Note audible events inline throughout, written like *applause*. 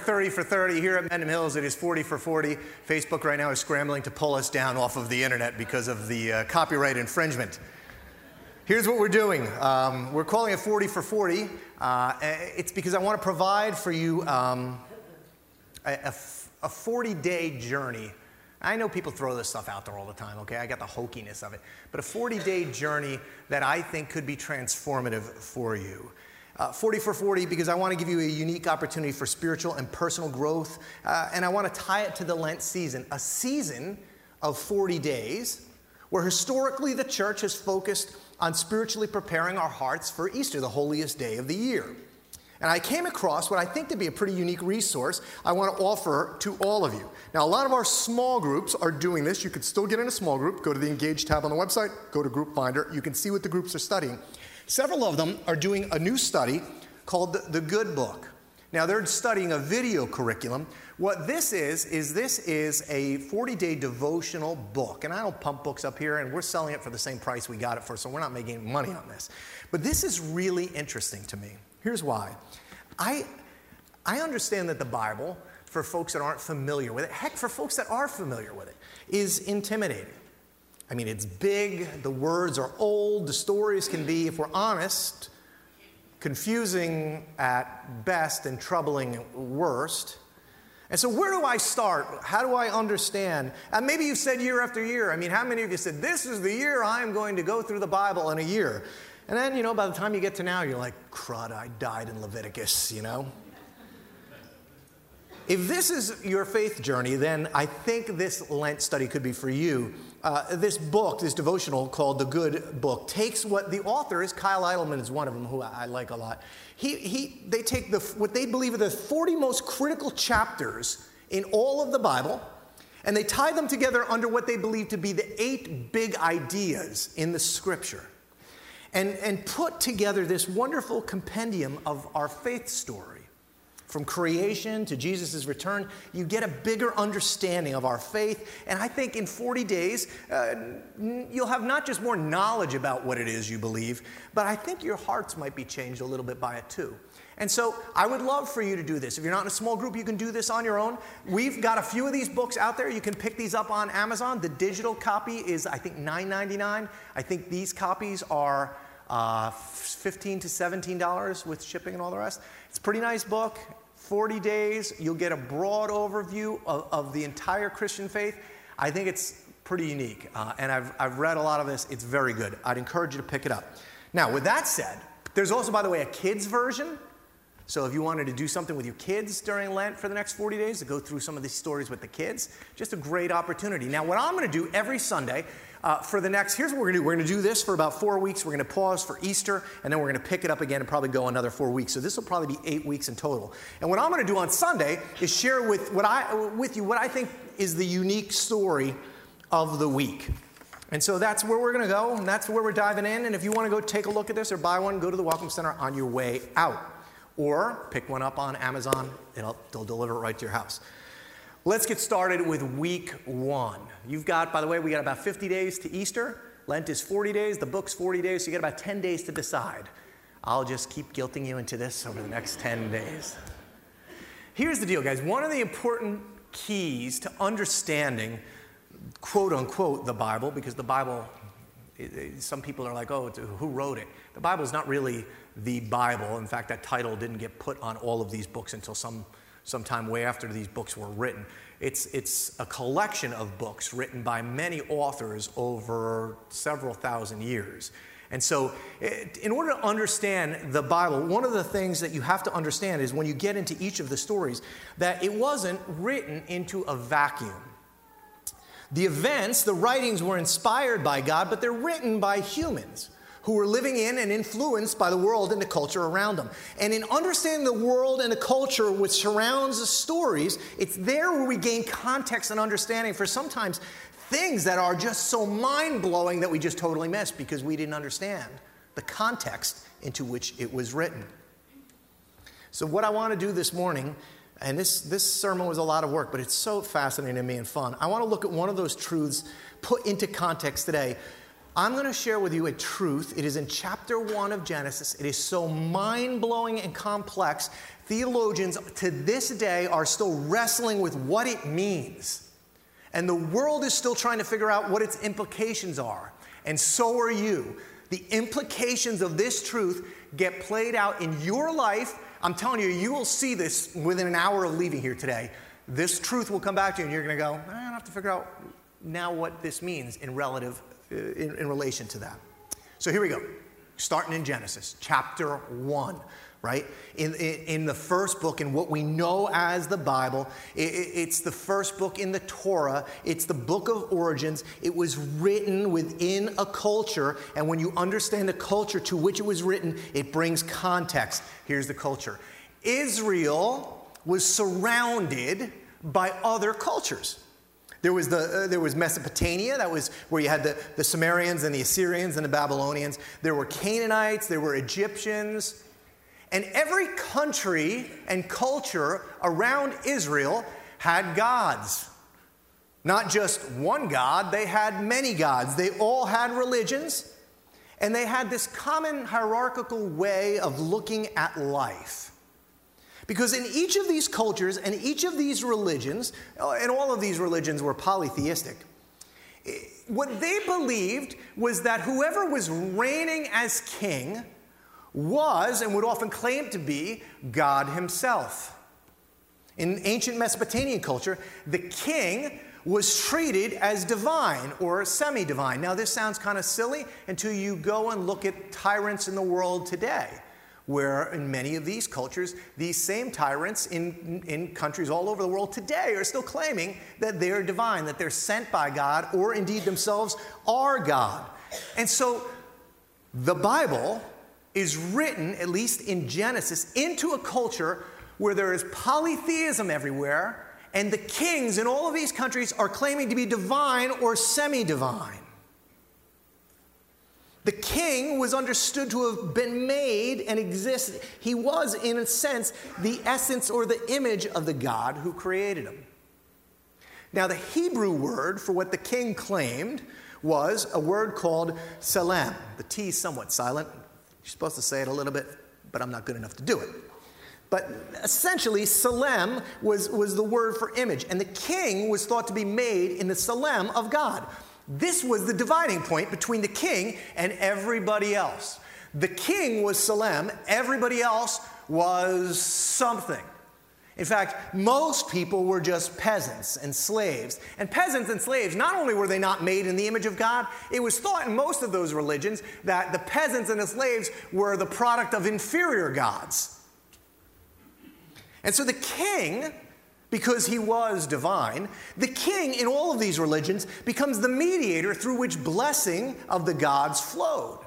30 for 30. Here at Mendham Hills, it is 40 for 40. Facebook right now is scrambling to pull us down off of the internet because of the uh, copyright infringement. Here's what we're doing um, we're calling it 40 for 40. Uh, it's because I want to provide for you um, a 40 day journey I know people throw this stuff out there all the time, okay? I got the hokiness of it. But a 40 day journey that I think could be transformative for you. Uh, 40 for 40 because I want to give you a unique opportunity for spiritual and personal growth. Uh, and I want to tie it to the Lent season, a season of 40 days where historically the church has focused on spiritually preparing our hearts for Easter, the holiest day of the year. And I came across what I think to be a pretty unique resource I want to offer to all of you. Now, a lot of our small groups are doing this. You could still get in a small group. Go to the Engage tab on the website, go to Group Finder. You can see what the groups are studying. Several of them are doing a new study called the, Good Book. Now, they're studying a video curriculum. What this is, is this is a 40 day devotional book. And I don't pump books up here, and we're selling it for the same price we got it for, so we're not making money on this. But this is really interesting to me. Here's why. I, I understand that the Bible, for folks that aren't familiar with it, heck, for folks that are familiar with it, is intimidating. I mean, it's big, the words are old, the stories can be, if we're honest, confusing at best and troubling at worst. And so, where do I start? How do I understand? And maybe you've said year after year. I mean, how many of you said, This is the year I'm going to go through the Bible in a year? And then, you know, by the time you get to now, you're like, crud, I died in Leviticus, you know? If this is your faith journey, then I think this Lent study could be for you. Uh, this book, this devotional called The Good Book, takes what the author is, Kyle Idleman is one of them who I, I like a lot. He, he, they take the, what they believe are the 40 most critical chapters in all of the Bible, and they tie them together under what they believe to be the eight big ideas in the scripture and, and put together this wonderful compendium of our faith story. From creation to Jesus' return, you get a bigger understanding of our faith. And I think in 40 days, uh, you'll have not just more knowledge about what it is you believe, but I think your hearts might be changed a little bit by it too. And so I would love for you to do this. If you're not in a small group, you can do this on your own. We've got a few of these books out there. You can pick these up on Amazon. The digital copy is, I think, $9.99. I think these copies are uh, 15 to $17 with shipping and all the rest. It's a pretty nice book. 40 days, you'll get a broad overview of, of the entire Christian faith. I think it's pretty unique. Uh, and I've, I've read a lot of this. It's very good. I'd encourage you to pick it up. Now, with that said, there's also, by the way, a kids version so if you wanted to do something with your kids during Lent for the next 40 days, to go through some of these stories with the kids, just a great opportunity. Now, what I'm going to do every Sunday uh, for the next, here's what we're going to do. We're going to do this for about four weeks. We're going to pause for Easter, and then we're going to pick it up again and probably go another four weeks. So this will probably be eight weeks in total. And what I'm going to do on Sunday is share with, what I, with you what I think is the unique story of the week. And so that's where we're going to go, and that's where we're diving in. And if you want to go take a look at this or buy one, go to the Welcome Center on your way out or pick one up on Amazon. It'll, they'll deliver it right to your house. Let's get started with week one. You've got, by the way, we got about 50 days to Easter. Lent is 40 days, the book's 40 days, so you got about 10 days to decide. I'll just keep guilting you into this over the next 10 days. Here's the deal, guys. One of the important keys to understanding, quote unquote, the Bible, because the Bible, some people are like, oh, who wrote it? The Bible is not really the Bible. In fact, that title didn't get put on all of these books until some, sometime way after these books were written. It's, it's a collection of books written by many authors over several thousand years. And so, in order to understand the Bible, one of the things that you have to understand is when you get into each of the stories, that it wasn't written into a vacuum. The events, the writings were inspired by God, but they're written by humans who were living in and influenced by the world and the culture around them. And in understanding the world and the culture which surrounds the stories, it's there where we gain context and understanding for sometimes things that are just so mind blowing that we just totally miss because we didn't understand the context into which it was written. So, what I want to do this morning, and this, this sermon was a lot of work, but it's so fascinating to me and fun. I want to look at one of those truths put into context today I'm going to share with you a truth. It is in chapter 1 of Genesis. It is so mind blowing and complex. Theologians to this day are still wrestling with what it means. And the world is still trying to figure out what its implications are. And so are you. The implications of this truth get played out in your life. I'm telling you, you will see this within an hour of leaving here today. This truth will come back to you, and you're going to go, I have to figure out now what this means in relative, uh, in, in relation to that. So here we go, starting in Genesis, chapter 1 right? In, in, in, the first book, in what we know as the Bible, it, it's the first book in the Torah, it's the book of origins. It was written within a culture, and when you understand the culture to which it was written, it brings context. Here's the culture Israel was surrounded by other cultures. There was, the, uh, there was Mesopotamia, that was where you had the, the Sumerians and the Assyrians and the Babylonians. There were Canaanites, there were Egyptians. And every country and culture around Israel had gods. Not just one God, they had many gods. They all had religions, and they had this common hierarchical way of looking at life. Because in each of these cultures and each of these religions, uh, and all of these religions were polytheistic, eh, what they believed was that whoever was reigning as king was and would often claim to be God himself. In ancient Mesopotamian culture, the king was treated as divine or semi divine. Now, this sounds kind of silly until you go and look at tyrants in the world today, where in many of these cultures, these same tyrants in, in countries all over the world today are still claiming that they're divine, that they're sent by God, or indeed themselves are God. And so the Bible is written, at least in Genesis, into a culture where there is polytheism everywhere, and the kings in all of these countries are claiming to be divine or semi divine. The king was understood to have been made and existed. He was, in a sense, the essence or the image of the God who created him. Now, the Hebrew word for what the king claimed was a word called Salem. The T somewhat silent, you're supposed to say it a little bit, but I'm not good enough to do it. But essentially, Salem was, was the word for image, and the king was thought to be made in the Salem of God. This was the dividing point between the king and everybody else. The king was Salem, everybody else was something. In fact, most people were just peasants and slaves. And peasants and slaves, not only were they not made in the image of God, it was thought in most of those religions that the peasants and the slaves were the product of inferior gods. And so the king, because he was divine, the king in all of these religions becomes the mediator through which blessing of the gods flowed.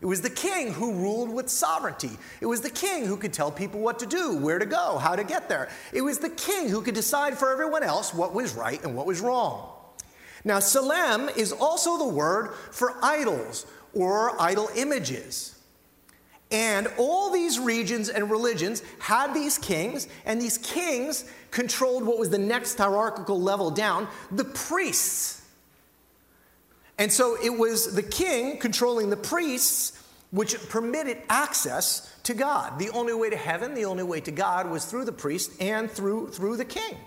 It was the king who ruled with sovereignty. It was the king who could tell people what to do, where to go, how to get there. It was the king who could decide for everyone else what was right and what was wrong. Now, Salem is also the word for idols or idol images. And all these regions and religions had these kings, and these kings controlled what was the next hierarchical level down the priests. And so it was the king controlling the priests, which permitted access to God. The only way to heaven, the only way to God was through the priest and through, through the king,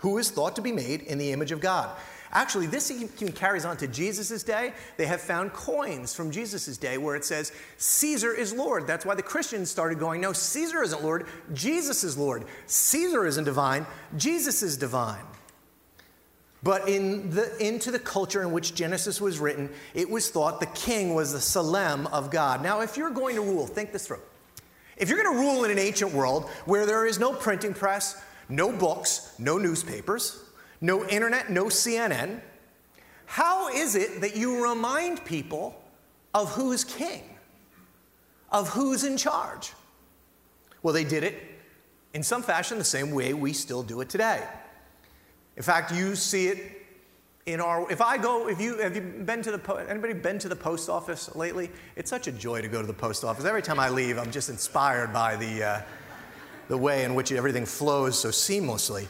who is thought to be made in the image of God. Actually, this even carries on to Jesus' day. They have found coins from Jesus' day where it says, Caesar is Lord. That's why the Christians started going, No, Caesar isn't Lord, Jesus is Lord. Caesar isn't divine, Jesus is divine. But in the, into the culture in which Genesis was written, it was thought the king was the Salem of God. Now, if you're going to rule, think this through. If you're going to rule in an ancient world where there is no printing press, no books, no newspapers, no internet, no CNN, how is it that you remind people of who's king, of who's in charge? Well, they did it in some fashion the same way we still do it today. In fact, you see it in our. If I go, if you have you been to the anybody been to the post office lately? It's such a joy to go to the post office. Every time I leave, I'm just inspired by the uh, the way in which everything flows so seamlessly.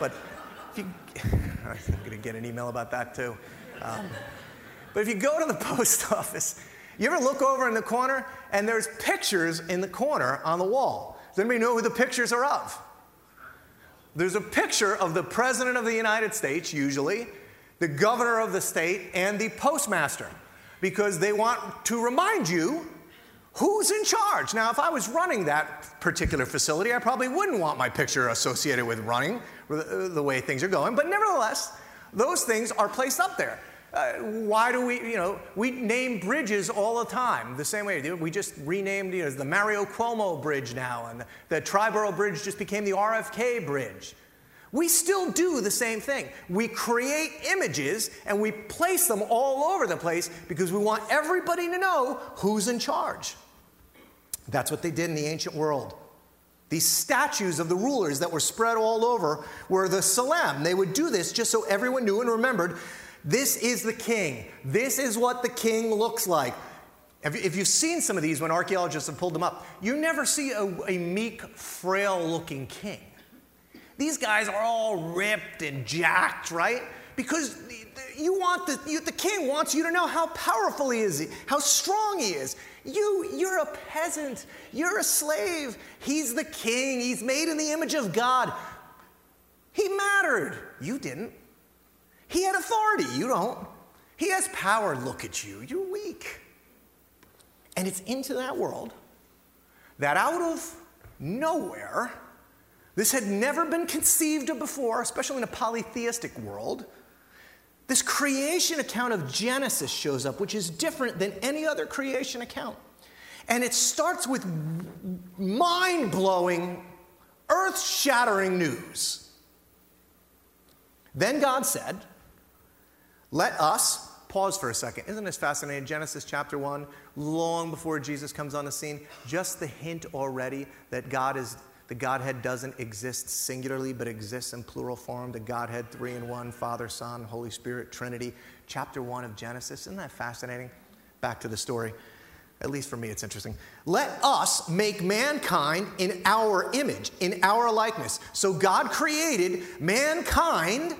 But you, *laughs* I'm going to get an email about that too. Um, But if you go to the *laughs* post office, you ever look over in the corner and there's pictures in the corner on the wall? Does anybody know who the pictures are of? There's a picture of the President of the United States, usually, the governor of the state, and the postmaster, because they want to remind you who's in charge. Now, if I was running that particular facility, I probably wouldn't want my picture associated with running uh, the way things are going, but nevertheless, those things are placed up there. Uh, why do we, you know, we name bridges all the time the same way. We just renamed, you know, the Mario Cuomo Bridge now, and the, the Triborough Bridge just became the RFK Bridge. We still do the same thing. We create images and we place them all over the place because we want everybody to know who's in charge. That's what they did in the ancient world. These statues of the rulers that were spread all over were the Salem. They would do this just so everyone knew and remembered this is the king. This is what the king looks like. If you've seen some of these when archaeologists have pulled them up, you never see a, a meek, frail looking king. These guys are all ripped and jacked, right? Because you want the, you, the king wants you to know how powerful he is, how strong he is. You, you're a peasant, you're a slave. He's the king, he's made in the image of God. He mattered. You didn't. He had authority, you don't. He has power, look at you, you're weak. And it's into that world that out of nowhere, this had never been conceived of before, especially in a polytheistic world. This creation account of Genesis shows up, which is different than any other creation account. And it starts with mind blowing, earth shattering news. Then God said, let us pause for a second. Isn't this fascinating? Genesis chapter 1, long before Jesus comes on the scene, just the hint already that God is the Godhead doesn't exist singularly, but exists in plural form. The Godhead, three in one, Father, Son, Holy Spirit, Trinity. Chapter one of Genesis. Isn't that fascinating? Back to the story. At least for me, it's interesting. Let us make mankind in our image, in our likeness. So God created mankind,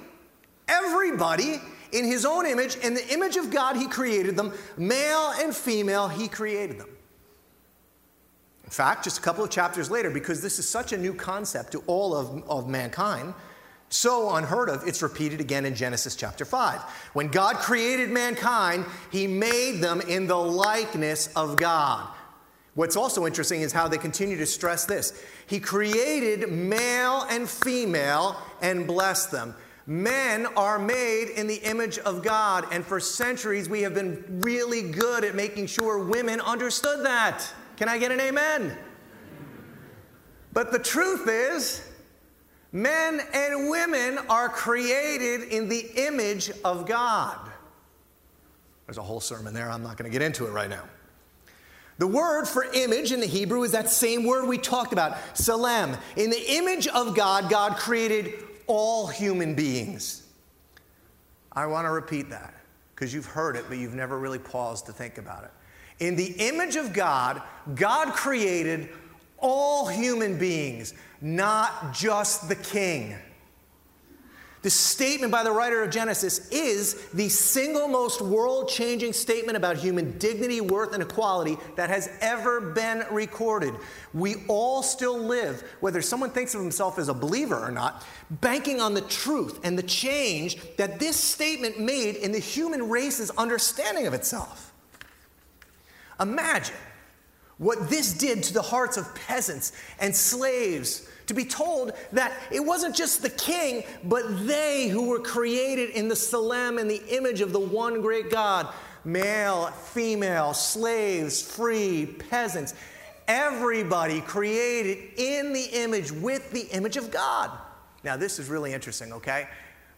everybody, in his own image. In the image of God, he created them. Male and female, he created them. In fact, just a couple of chapters later, because this is such a new concept to all of, of mankind, so unheard of, it's repeated again in Genesis chapter 5. When God created mankind, he made them in the likeness of God. What's also interesting is how they continue to stress this. He created male and female and blessed them. Men are made in the image of God, and for centuries we have been really good at making sure women understood that. Can I get an amen? But the truth is, men and women are created in the image of God. There's a whole sermon there, I'm not going to get into it right now. The word for image in the Hebrew is that same word we talked about, salem. In the image of God, God created all human beings. I want to repeat that because you've heard it, but you've never really paused to think about it. In the image of God, God created all human beings, not just the king. The statement by the writer of Genesis is the single most world changing statement about human dignity, worth, and equality that has ever been recorded. We all still live, whether someone thinks of himself as a believer or not, banking on the truth and the change that this statement made in the human race's understanding of itself. Imagine what this did to the hearts of peasants and slaves to be told that it wasn't just the king, but they who were created in the Salem and the image of the one great God male, female, slaves, free, peasants, everybody created in the image with the image of God. Now, this is really interesting, okay?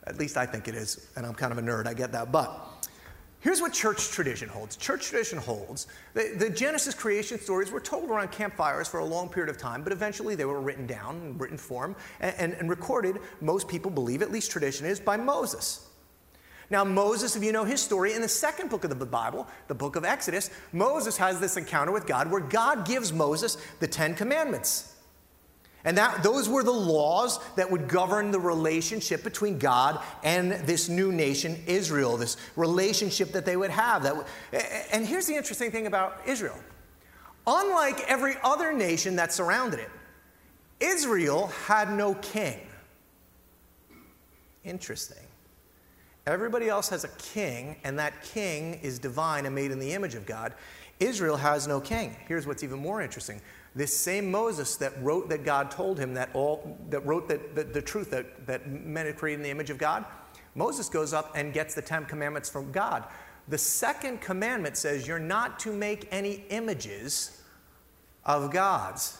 At least I think it is, and I'm kind of a nerd, I get that. But Here's what church tradition holds. Church tradition holds the, the Genesis creation stories were told around campfires for a long period of time, but eventually they were written down in written form and, and, and recorded, most people believe, at least tradition is, by Moses. Now, Moses, if you know his story, in the second book of the Bible, the book of Exodus, Moses has this encounter with God where God gives Moses the Ten Commandments. And that, those were the laws that would govern the relationship between God and this new nation, Israel, this relationship that they would have. That, and here's the interesting thing about Israel unlike every other nation that surrounded it, Israel had no king. Interesting. Everybody else has a king, and that king is divine and made in the image of God. Israel has no king. Here's what's even more interesting. This same Moses that wrote that God told him that all that wrote that, the, the truth that, that men are created in the image of God, Moses goes up and gets the Ten Commandments from God. The second commandment says you're not to make any images of gods.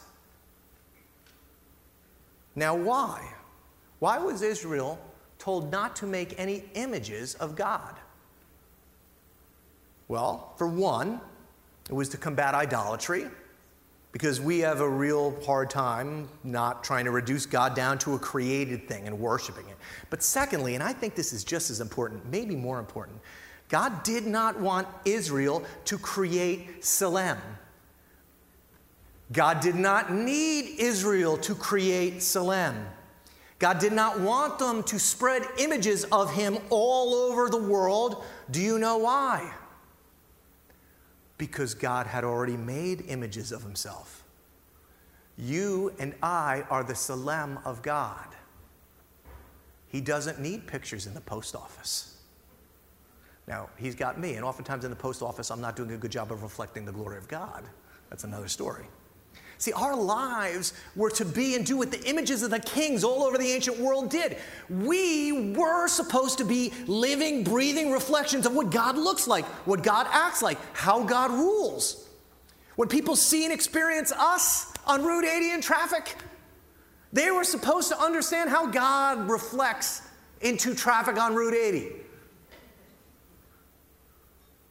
Now, why? Why was Israel told not to make any images of God? Well, for one, it was to combat idolatry, because we have a real hard time not trying to reduce God down to a created thing and worshiping it. But secondly, and I think this is just as important, maybe more important, God did not want Israel to create Salem. God did not need Israel to create Salem. God did not want them to spread images of him all over the world. Do you know why? Because God had already made images of himself. You and I are the Salem of God. He doesn't need pictures in the post office. Now, he's got me, and oftentimes in the post office, I'm not doing a good job of reflecting the glory of God. That's another story. See, our lives were to be and do what the images of the kings all over the ancient world did. We were supposed to be living, breathing reflections of what God looks like, what God acts like, how God rules. When people see and experience us on Route 80 in traffic, they were supposed to understand how God reflects into traffic on Route 80.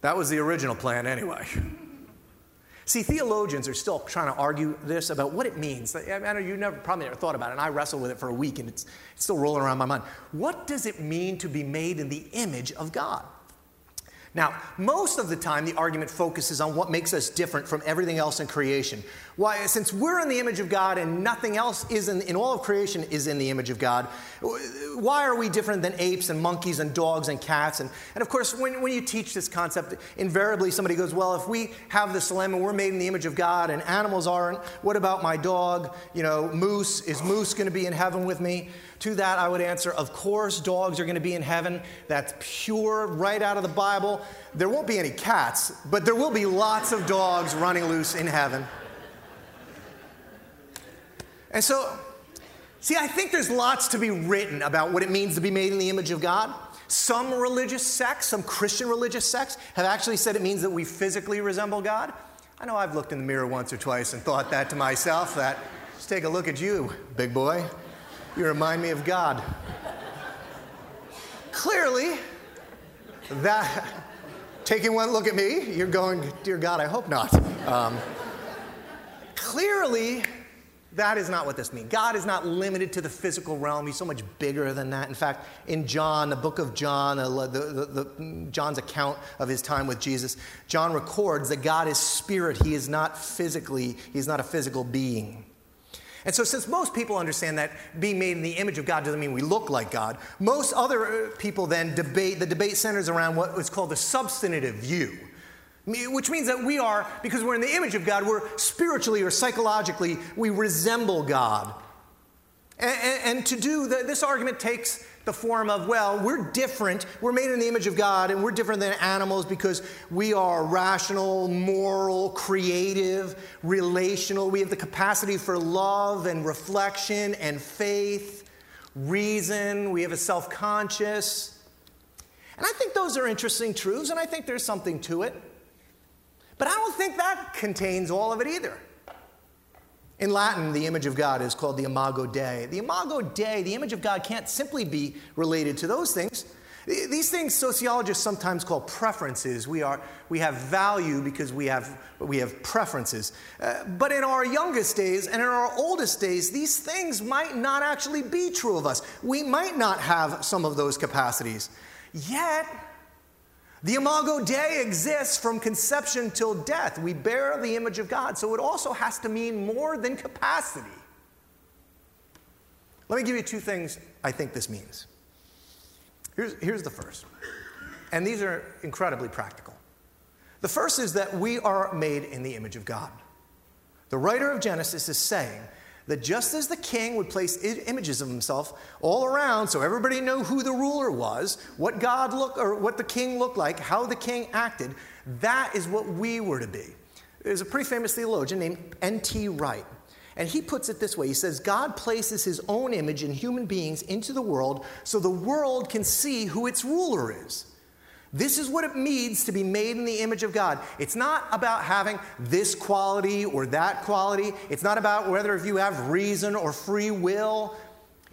That was the original plan, anyway. See, theologians are still trying to argue this about what it means. I know you never probably never thought about it, and I wrestled with it for a week, and it's, it's still rolling around my mind. What does it mean to be made in the image of God? Now, most of the time, the argument focuses on what makes us different from everything else in creation. Why, since we're in the image of God and nothing else is in, in all of creation is in the image of God, why are we different than apes and monkeys and dogs and cats? And, and of course, when, when you teach this concept, invariably somebody goes, Well, if we have this and we're made in the image of God and animals aren't, what about my dog? You know, Moose, is Moose going to be in heaven with me? To that, I would answer, of course, dogs are going to be in heaven. That's pure, right out of the Bible. There won't be any cats, but there will be lots of dogs running loose in heaven. And so, see, I think there's lots to be written about what it means to be made in the image of God. Some religious sects, some Christian religious sects, have actually said it means that we physically resemble God. I know I've looked in the mirror once or twice and thought that to myself that, just take a look at you, big boy. You remind me of God. Clearly, that, taking one look at me, you're going, Dear God, I hope not. Um, clearly, that is not what this means. God is not limited to the physical realm. He's so much bigger than that. In fact, in John, the book of John, the, the, the, John's account of his time with Jesus, John records that God is spirit. He is not physically, he's not a physical being. And so, since most people understand that being made in the image of God doesn't mean we look like God, most other uh, people then debate, the debate centers around what is called the substantive view, which means that we are, because we're in the image of God, we're spiritually or psychologically, we resemble God. And, and, and to do the, this argument takes the form of, well, we're different. We're made in the image of God, and we're different than animals because we are rational, moral, creative, relational. We have the capacity for love and reflection and faith, reason. We have a self conscious. And I think those are interesting truths, and I think there's something to it. But I don't think that contains all of it either. In Latin, the image of God is called the imago Dei. The imago Dei, the image of God, can't simply be related to those things. These things sociologists sometimes call preferences. We, are, we have value because we have, we have preferences. Uh, but in our youngest days and in our oldest days, these things might not actually be true of us. We might not have some of those capacities. Yet, the imago Dei exists from conception till death. We bear the image of God, so it also has to mean more than capacity. Let me give you two things I think this means. Here's, here's the first, and these are incredibly practical. The first is that we are made in the image of God. The writer of Genesis is saying that just as the king would place images of himself all around so everybody knew who the ruler was, what God looked or what the king looked like, how the king acted, that is what we were to be. There's a pretty famous theologian named N.T. Wright. And he puts it this way He says, God places his own image in human beings into the world so the world can see who its ruler is. This is what it means to be made in the image of God. It's not about having this quality or that quality. It's not about whether if you have reason or free will.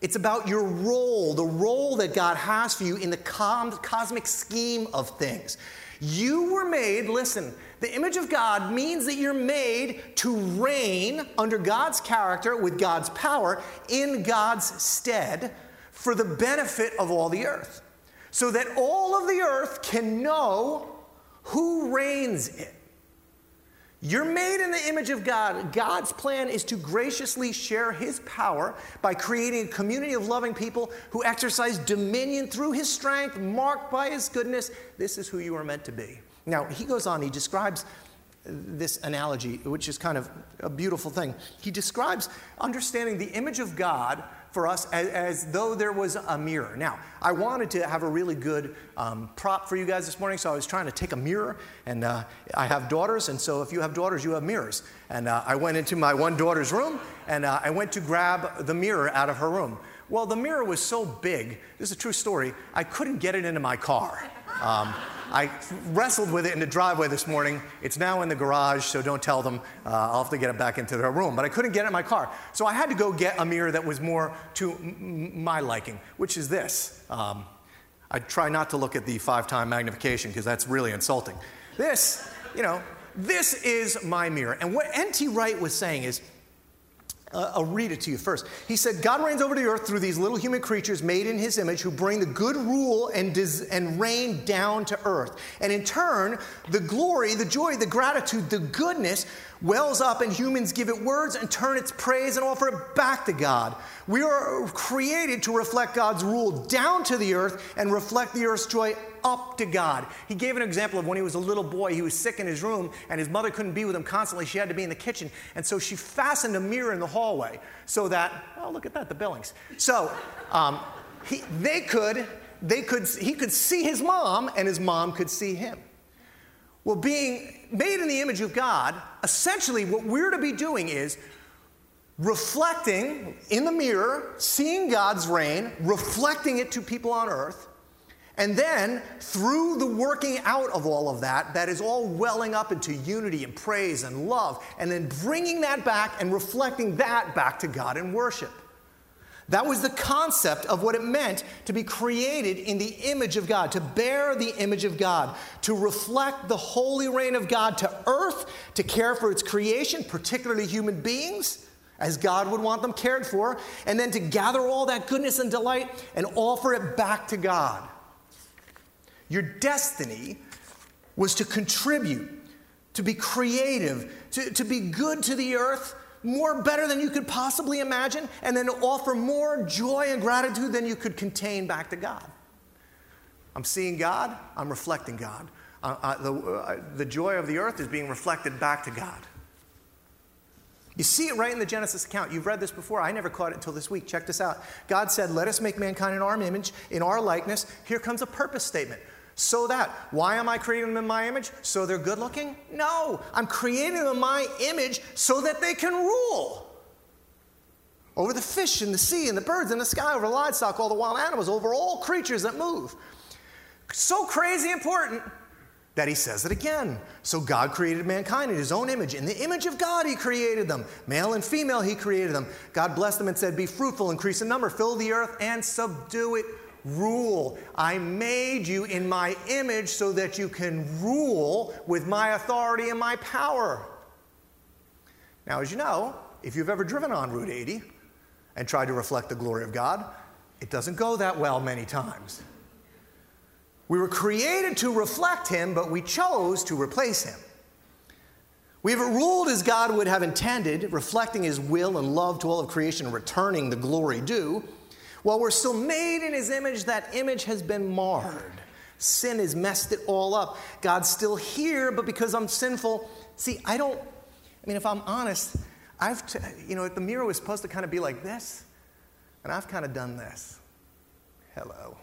It's about your role, the role that God has for you in the cosmic scheme of things. You were made, listen, the image of God means that you're made to reign under God's character with God's power in God's stead for the benefit of all the earth so that all of the earth can know who reigns it. You're made in the image of God. God's plan is to graciously share his power by creating a community of loving people who exercise dominion through his strength, marked by his goodness. This is who you are meant to be. Now, he goes on, he describes this analogy, which is kind of a beautiful thing. He describes understanding the image of God for us as, as, though there was a mirror. Now, I wanted to have a really good um, prop for you guys this morning, so I was trying to take a mirror, and uh, I have daughters, and so if you have daughters, you have mirrors. And uh, I went into my one daughter's room, and uh, I went to grab the mirror out of her room. Well, the mirror was so big, this is a true story, I couldn't get it into my car. Um, I wrestled with it in the driveway this morning. It's now in the garage, so don't tell them. Uh, I'll have to get it back into their room. But I couldn't get it in my car. So I had to go get a mirror that was more to m- my liking, which is this. Um, I try not to look at the five time magnification because that's really insulting. This, you know, this is my mirror. And what N.T. Wright was saying is, uh, I'll read it to you first. He said, God reigns over the earth through these little human creatures made in his image who bring the good rule and, des- and reign down to earth. And in turn, the glory, the joy, the gratitude, the goodness wells up, and humans give it words and turn its praise and offer it back to God. We are created to reflect God's rule down to the earth and reflect the earth's joy up to God. He gave an example of when he was a little boy, he was sick in his room, and his mother couldn't be with him constantly. She had to be in the kitchen. And so she fastened a mirror in the hallway so that, oh, look at that, the Billings. So um, he, they could, they could, he could see his mom, and his mom could see him. Well, being made in the image of God, essentially what we're to be doing is reflecting in the mirror, seeing God's reign, reflecting it to people on earth, and then through the working out of all of that, that is all welling up into unity and praise and love, and then bringing that back and reflecting that back to God in worship. That was the concept of what it meant to be created in the image of God, to bear the image of God, to reflect the holy reign of God to earth, to care for its creation, particularly human beings, as God would want them cared for, and then to gather all that goodness and delight and offer it back to God. Your destiny was to contribute, to be creative, to, to be good to the earth more better than you could possibly imagine, and then offer more joy and gratitude than you could contain back to God. I'm seeing God, I'm reflecting God. Uh, uh, the, uh, the joy of the earth is being reflected back to God. You see it right in the Genesis account. You've read this before. I never caught it until this week. Check this out. God said, Let us make mankind in our image, in our likeness. Here comes a purpose statement. So that. Why am I creating them in my image? So they're good looking? No. I'm creating them in my image so that they can rule over the fish in the sea and the birds in the sky, over the livestock, all the wild animals, over all creatures that move. So crazy important that he says it again. So God created mankind in his own image. In the image of God, he created them. Male and female, he created them. God blessed them and said, Be fruitful, increase in number, fill the earth, and subdue it rule. I made you in my image so that you can rule with my authority and my power. Now, as you know, if you've ever driven on Route 80 and tried to reflect the glory of God, it doesn't go that well many times. We were created to reflect Him, but we chose to replace Him. We have ruled as God would have intended, reflecting his will and love to all of creation, returning the glory due. While we're still made in his image, that image has been marred. Sin has messed it all up. God's still here, but because I'm sinful, see, I don't, I mean, if I'm honest, I've, t- you know, the mirror was supposed to kind of be like this, and I've kind of done this. Hello.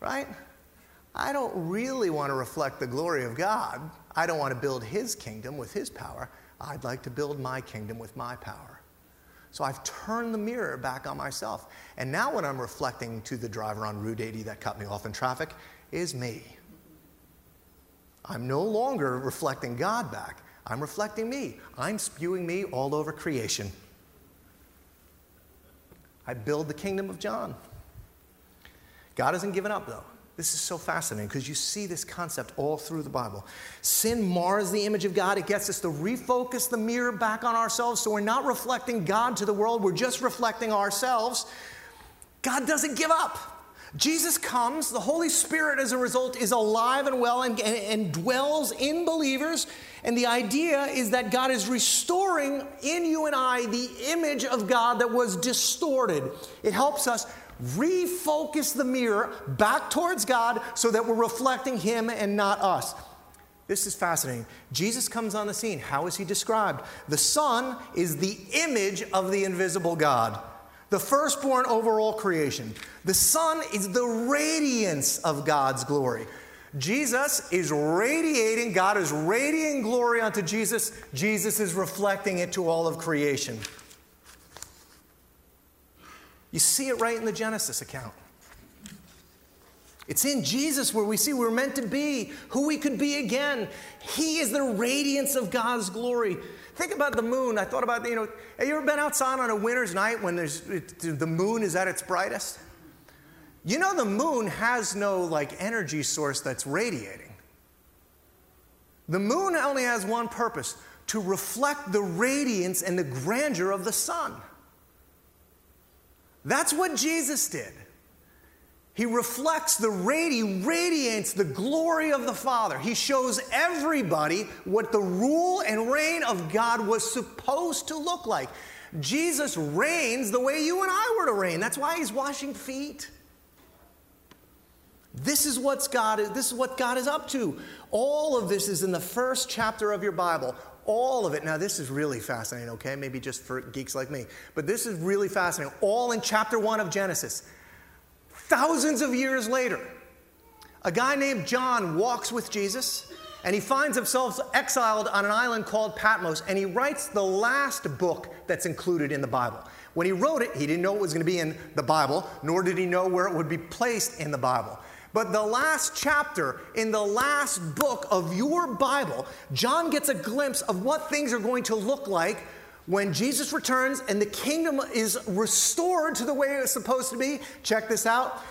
right? I don't really want to reflect the glory of God. I don't want to build His kingdom with His power. I'd like to build my kingdom with my power. So I've turned the mirror back on myself. And now, when I'm reflecting to the driver on Route 80 that cut me off in traffic, is me. I'm no longer reflecting God back. I'm reflecting me. I'm spewing me all over creation. I build the kingdom of John. God hasn't given up, though. This is so fascinating because you see this concept all through the Bible. Sin mars the image of God. It gets us to refocus the mirror back on ourselves so we're not reflecting God to the world, we're just reflecting ourselves. God doesn't give up. Jesus comes, the Holy Spirit, as a result, is alive and well and, and, and, dwells in believers. And the idea is that God is restoring in you and I the image of God that was distorted. It helps us refocus the mirror back towards God so that we're reflecting Him and not us. This is fascinating. Jesus comes on the scene. How is he described? The Son is the image of the invisible God, the firstborn over all creation. The Son is the radiance of God's glory. Jesus is radiating, God is radiating glory onto Jesus. Jesus is reflecting it to all of creation. You see it right in the Genesis account. It's in Jesus where we see we're meant to be, who we could be again. He is the radiance of God's glory. Think about the moon. I thought about, you know, have you ever been outside on a winter's night when there's, it, the moon is at its brightest? You know, the moon has no like energy source that's radiating. The moon only has one purpose to reflect the radiance and the grandeur of the sun. That's what Jesus did. He reflects the radi- radiates the glory of the Father. He shows everybody what the rule and reign of God was supposed to look like. Jesus reigns the way you and I were to reign. That's why he's washing feet. This is what's God this is what God is up to. All of this is in the first chapter of your Bible. All of it. Now, this is really fascinating, okay? Maybe just for geeks like me. But this is really fascinating. All in chapter one of Genesis. Thousands of years later, a guy named John walks with Jesus and he finds himself exiled on an island called Patmos and he writes the last book that's included in the Bible. When he wrote it, he didn't know it was going to be in the Bible, nor did he know where it would be placed in the Bible. But the last chapter in the last book of your Bible, John gets a glimpse of what things are going to look like when Jesus returns and the kingdom is restored to the way it was supposed to be. Check this out.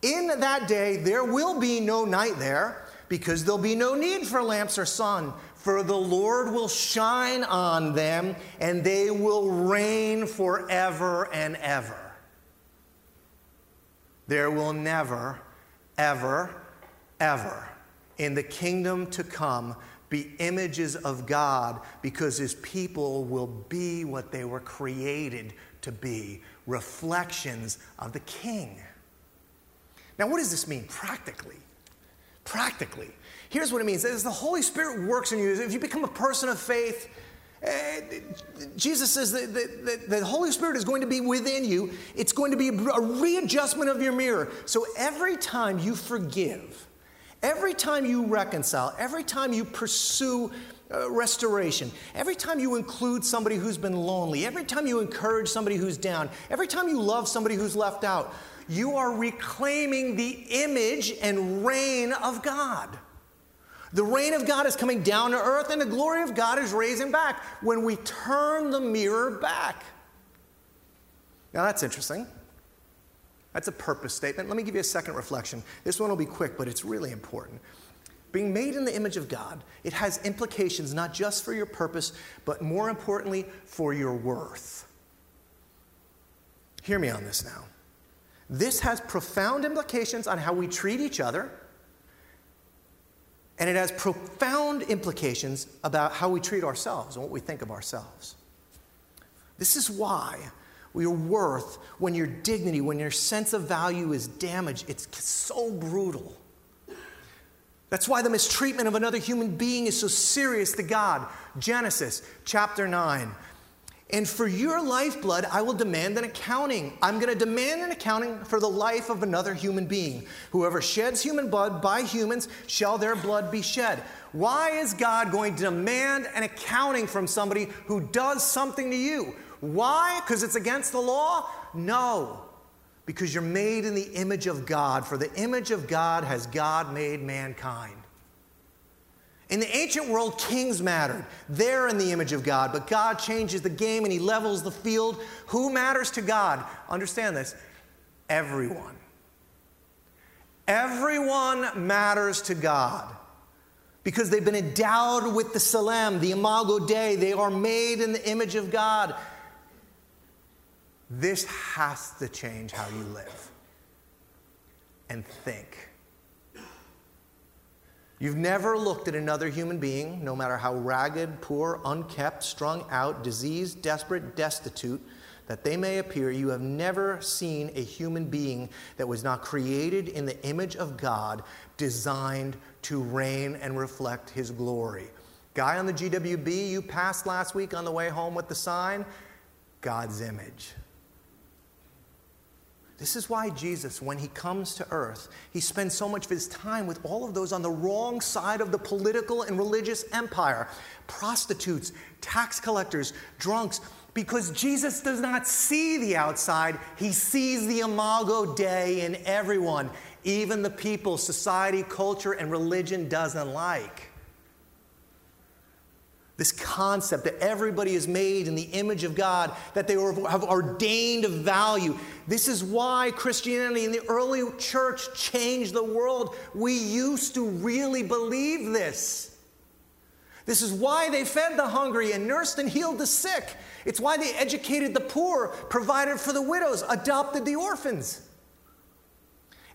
In that day, there will be no night there because there'll be no need for lamps or sun, for the Lord will shine on them and they will reign forever and ever. There will never ever, ever in the kingdom to come be images of God because his people will be what they were created to be reflections of the king. Now, what does this mean practically? Practically, here's what it means as the Holy Spirit works in you, if you become a person of faith, Jesus says that, that, that, the Holy Spirit is going to be within you. It's going to be a readjustment of your mirror. So every time you forgive, every time you reconcile, every time you pursue uh, restoration, every time you include somebody who's been lonely, every time you encourage somebody who's down, every time you love somebody who's left out, you are reclaiming the image and reign of God. The reign of God is coming down to earth, and the glory of God is raising back when we turn the mirror back. Now, that's interesting. That's a purpose statement. Let me give you a second reflection. This one will be quick, but it's really important. Being made in the image of God, it has implications not just for your purpose, but more importantly, for your worth. Hear me on this now. This has profound implications on how we treat each other And it has profound implications about how we treat ourselves and what we think of ourselves. This is why your worth, when your dignity, when your sense of value is damaged, it's so brutal. That's why the mistreatment of another human being is so serious to God. Genesis chapter 9. And for your lifeblood, I will demand an accounting. I'm going to demand an accounting for the life of another human being. Whoever sheds human blood by humans shall their blood be shed. Why is God going to demand an accounting from somebody who does something to you? Why? Because it's against the law? No. Because you're made in the image of God. For the image of God has God made mankind. In the ancient world, kings mattered. They're in the image of God, but God changes the game and He levels the field. Who matters to God? Understand this everyone. Everyone matters to God because they've been endowed with the Tselem, the Imago Dei. They are made in the image of God. This has to change how you live and think. You've never looked at another human being, no matter how ragged, poor, unkept, strung out, diseased, desperate, destitute that they may appear. You have never seen a human being that was not created in the image of God, designed to reign and reflect his glory. Guy on the GWB you passed last week on the way home with the sign, God's image. This is why Jesus, when he comes to earth, he spends so much of his time with all of those on the wrong side of the political and religious empire prostitutes, tax collectors, drunks. Because Jesus does not see the outside, he sees the imago Dei in everyone, even the people society, culture, and religion doesn't like. This concept that everybody is made in the image of God, that they have ordained of value. This is why Christianity in the early church changed the world. We used to really believe this. This is why they fed the hungry and nursed and healed the sick. It's why they educated the poor, provided for the widows, adopted the orphans.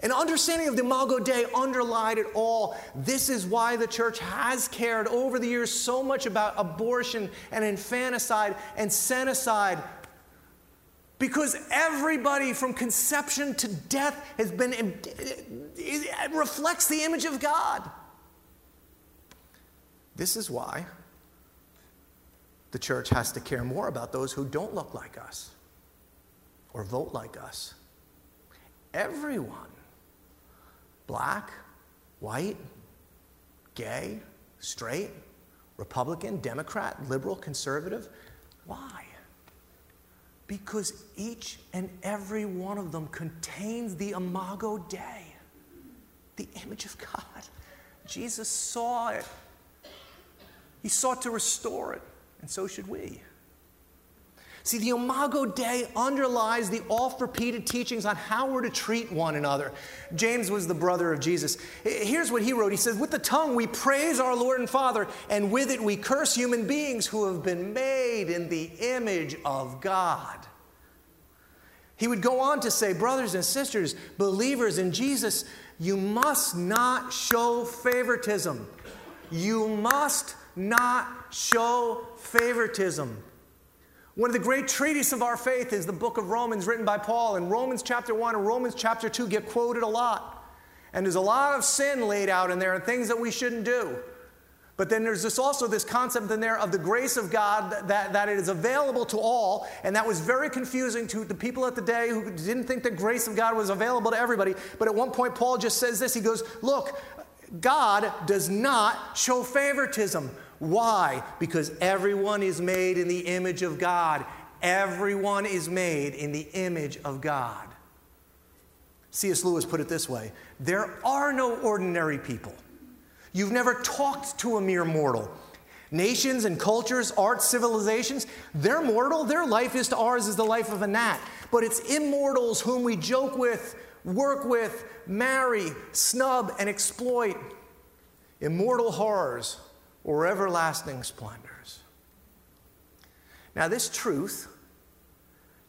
An understanding of the Imago Dei underlied it all. This is why the church has cared over the years so much about abortion and infanticide and senicide. Because everybody from conception to death has been, it reflects the image of God. This is why the church has to care more about those who don't look like us or vote like us. Everyone black, white, gay, straight, Republican, Democrat, liberal, conservative. Why? Because each and every one of them contains the imago Dei, the image of God. Jesus saw it. He sought to restore it, and so should we. See, the Imago Dei underlies the oft repeated teachings on how we're to treat one another. James was the brother of Jesus. Here's what he wrote He says, With the tongue we praise our Lord and Father, and with it we curse human beings who have been made in the image of God. He would go on to say, Brothers and sisters, believers in Jesus, you must not show favoritism. You must not show favoritism. One of the great treatises of our faith is the book of Romans written by Paul, and Romans chapter 1 and Romans chapter 2 get quoted a lot. And there's a lot of sin laid out in there and things that we shouldn't do. But then there's this also this concept in there of the grace of God that, that it is available to all. And that was very confusing to the people at the day who didn't think the grace of God was available to everybody. But at one point, Paul just says this He goes, Look, God does not show favoritism. Why? Because everyone is made in the image of God. Everyone is made in the image of God. C.S. Lewis put it this way there are no ordinary people. You've never talked to a mere mortal. Nations and cultures, arts, civilizations, they're mortal. Their life is to ours as the life of a gnat. But it's immortals whom we joke with, work with, marry, snub, and exploit. Immortal horrors or everlasting splendors. Now, this truth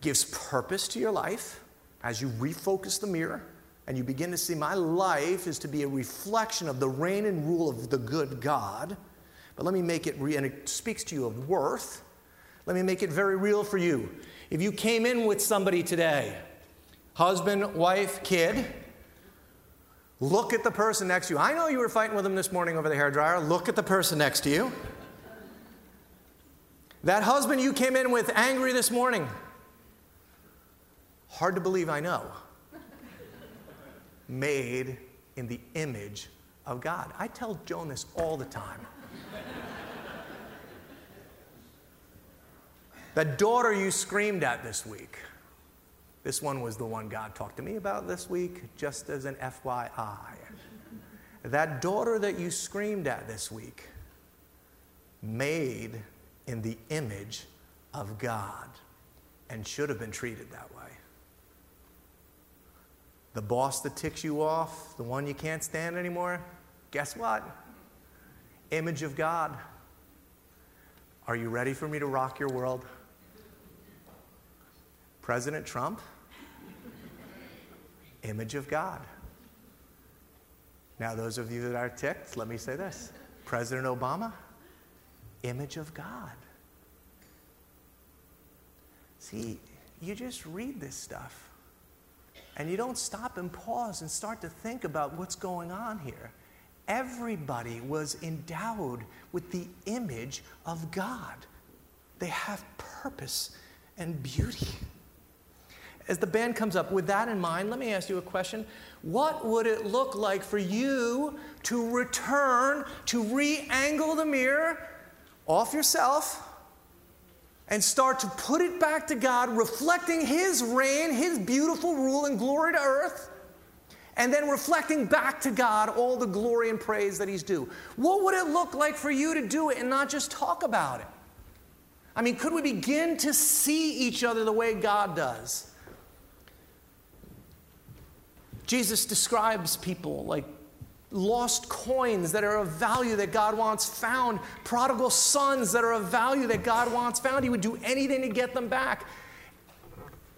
gives purpose to your life as you refocus the mirror and you begin to see my life is to be a reflection of the reign and rule of the good God, but let me make it, re- and it speaks to you of worth. Let me make it very real for you. If you came in with somebody today, husband, wife, kid, look at the person next to you. I know you were fighting with them this morning over the hair dryer. Look at the person next to you. That husband you came in with angry this morning. Hard to believe, I know. Made in the image of God. I tell Joan this all the time. that daughter you screamed at this week. This one was the one God talked to me about this week, just as an FYI. That daughter that you screamed at this week, made in the image of God and should have been treated that way. The boss that ticks you off, the one you can't stand anymore, guess what? Image of God. Are you ready for me to rock your world? President Trump, image of God. Now, those of you that are ticked, let me say this President Obama, image of God. See, you just read this stuff and you don't stop and pause and start to think about what's going on here. Everybody was endowed with the image of God, they have purpose and beauty. As the band comes up, with that in mind, let me ask you a question. What would it look like for you to return, to re angle the mirror off yourself and start to put it back to God, reflecting His reign, His beautiful rule and glory to earth, and then reflecting back to God all the glory and praise that He's due? What would it look like for you to do it and not just talk about it? I mean, could we begin to see each other the way God does? Jesus describes people like lost coins that are of value that God wants found, prodigal sons that are of value that God wants found. He would do anything to get them back.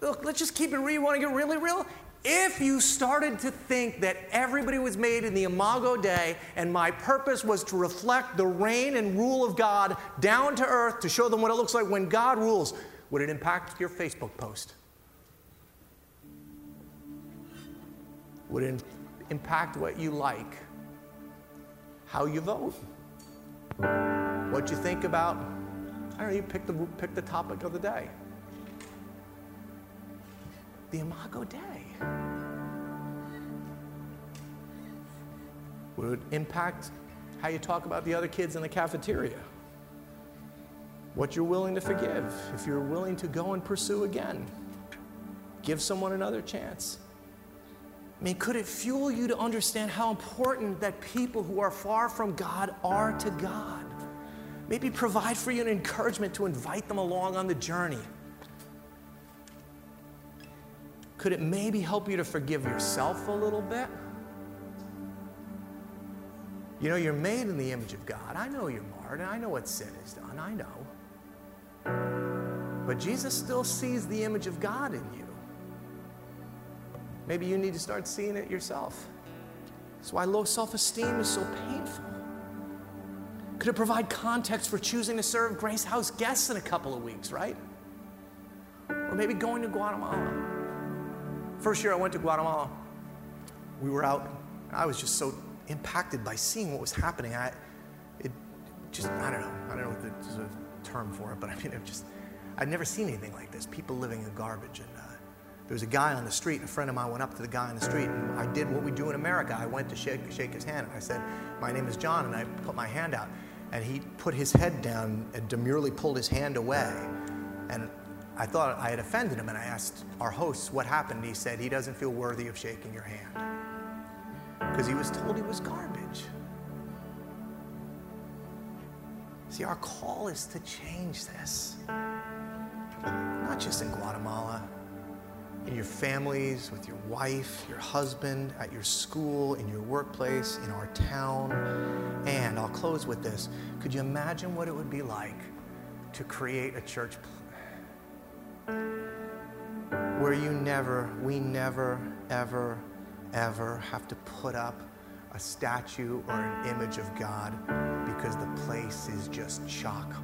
Look, let's just keep it real. You want to get really real? If you started to think that everybody was made in the Imago Dei and my purpose was to reflect the reign and rule of God down to earth to show them what it looks like when God rules, would it impact your Facebook post? Would it impact what you like? how you vote, what you think about, I don't know, you pick the, pick the topic of the day. The Imago Dei. Would impact how you talk about the other kids in the cafeteria. What you're willing to forgive, if you're willing to go and pursue again. Give someone another chance. I mean, could it fuel you to understand how important that people who are far from God are to God? Maybe provide for you an encouragement to invite them along on the journey. Could it maybe help you to forgive yourself a little bit? You know, you're made in the image of God. I know you're marred, and I know what sin has done. I know. But Jesus still sees the image of God in you. Maybe you need to start seeing it yourself. That's why low self esteem is so painful. Could it provide context for choosing to serve Grace House guests in a couple of weeks, right? Or maybe going to Guatemala. First year I went to Guatemala, we were out. I was just so impacted by seeing what was happening. I, it just, I don't know, I don't know what the, term for it, but I mean, it just, I'd never seen anything like this. People living in garbage and uh, there was a guy on the street, a friend of mine went up to the guy on the street, and I did what we do in America. I went to shake, shake his hand, and I said, My name is John, and I put my hand out. And he put his head down and demurely pulled his hand away. And I thought I had offended him, and I asked our hosts what happened. He said, He doesn't feel worthy of shaking your hand because he was told he was garbage. See, our call is to change this, not just in Guatemala in your families, with your wife, your husband, at your school, in your workplace, in our town. And I'll close with this. Could you imagine what it would be like to create a church where you never, we never, ever ever have to put up a statue or an image of God because the place is just chock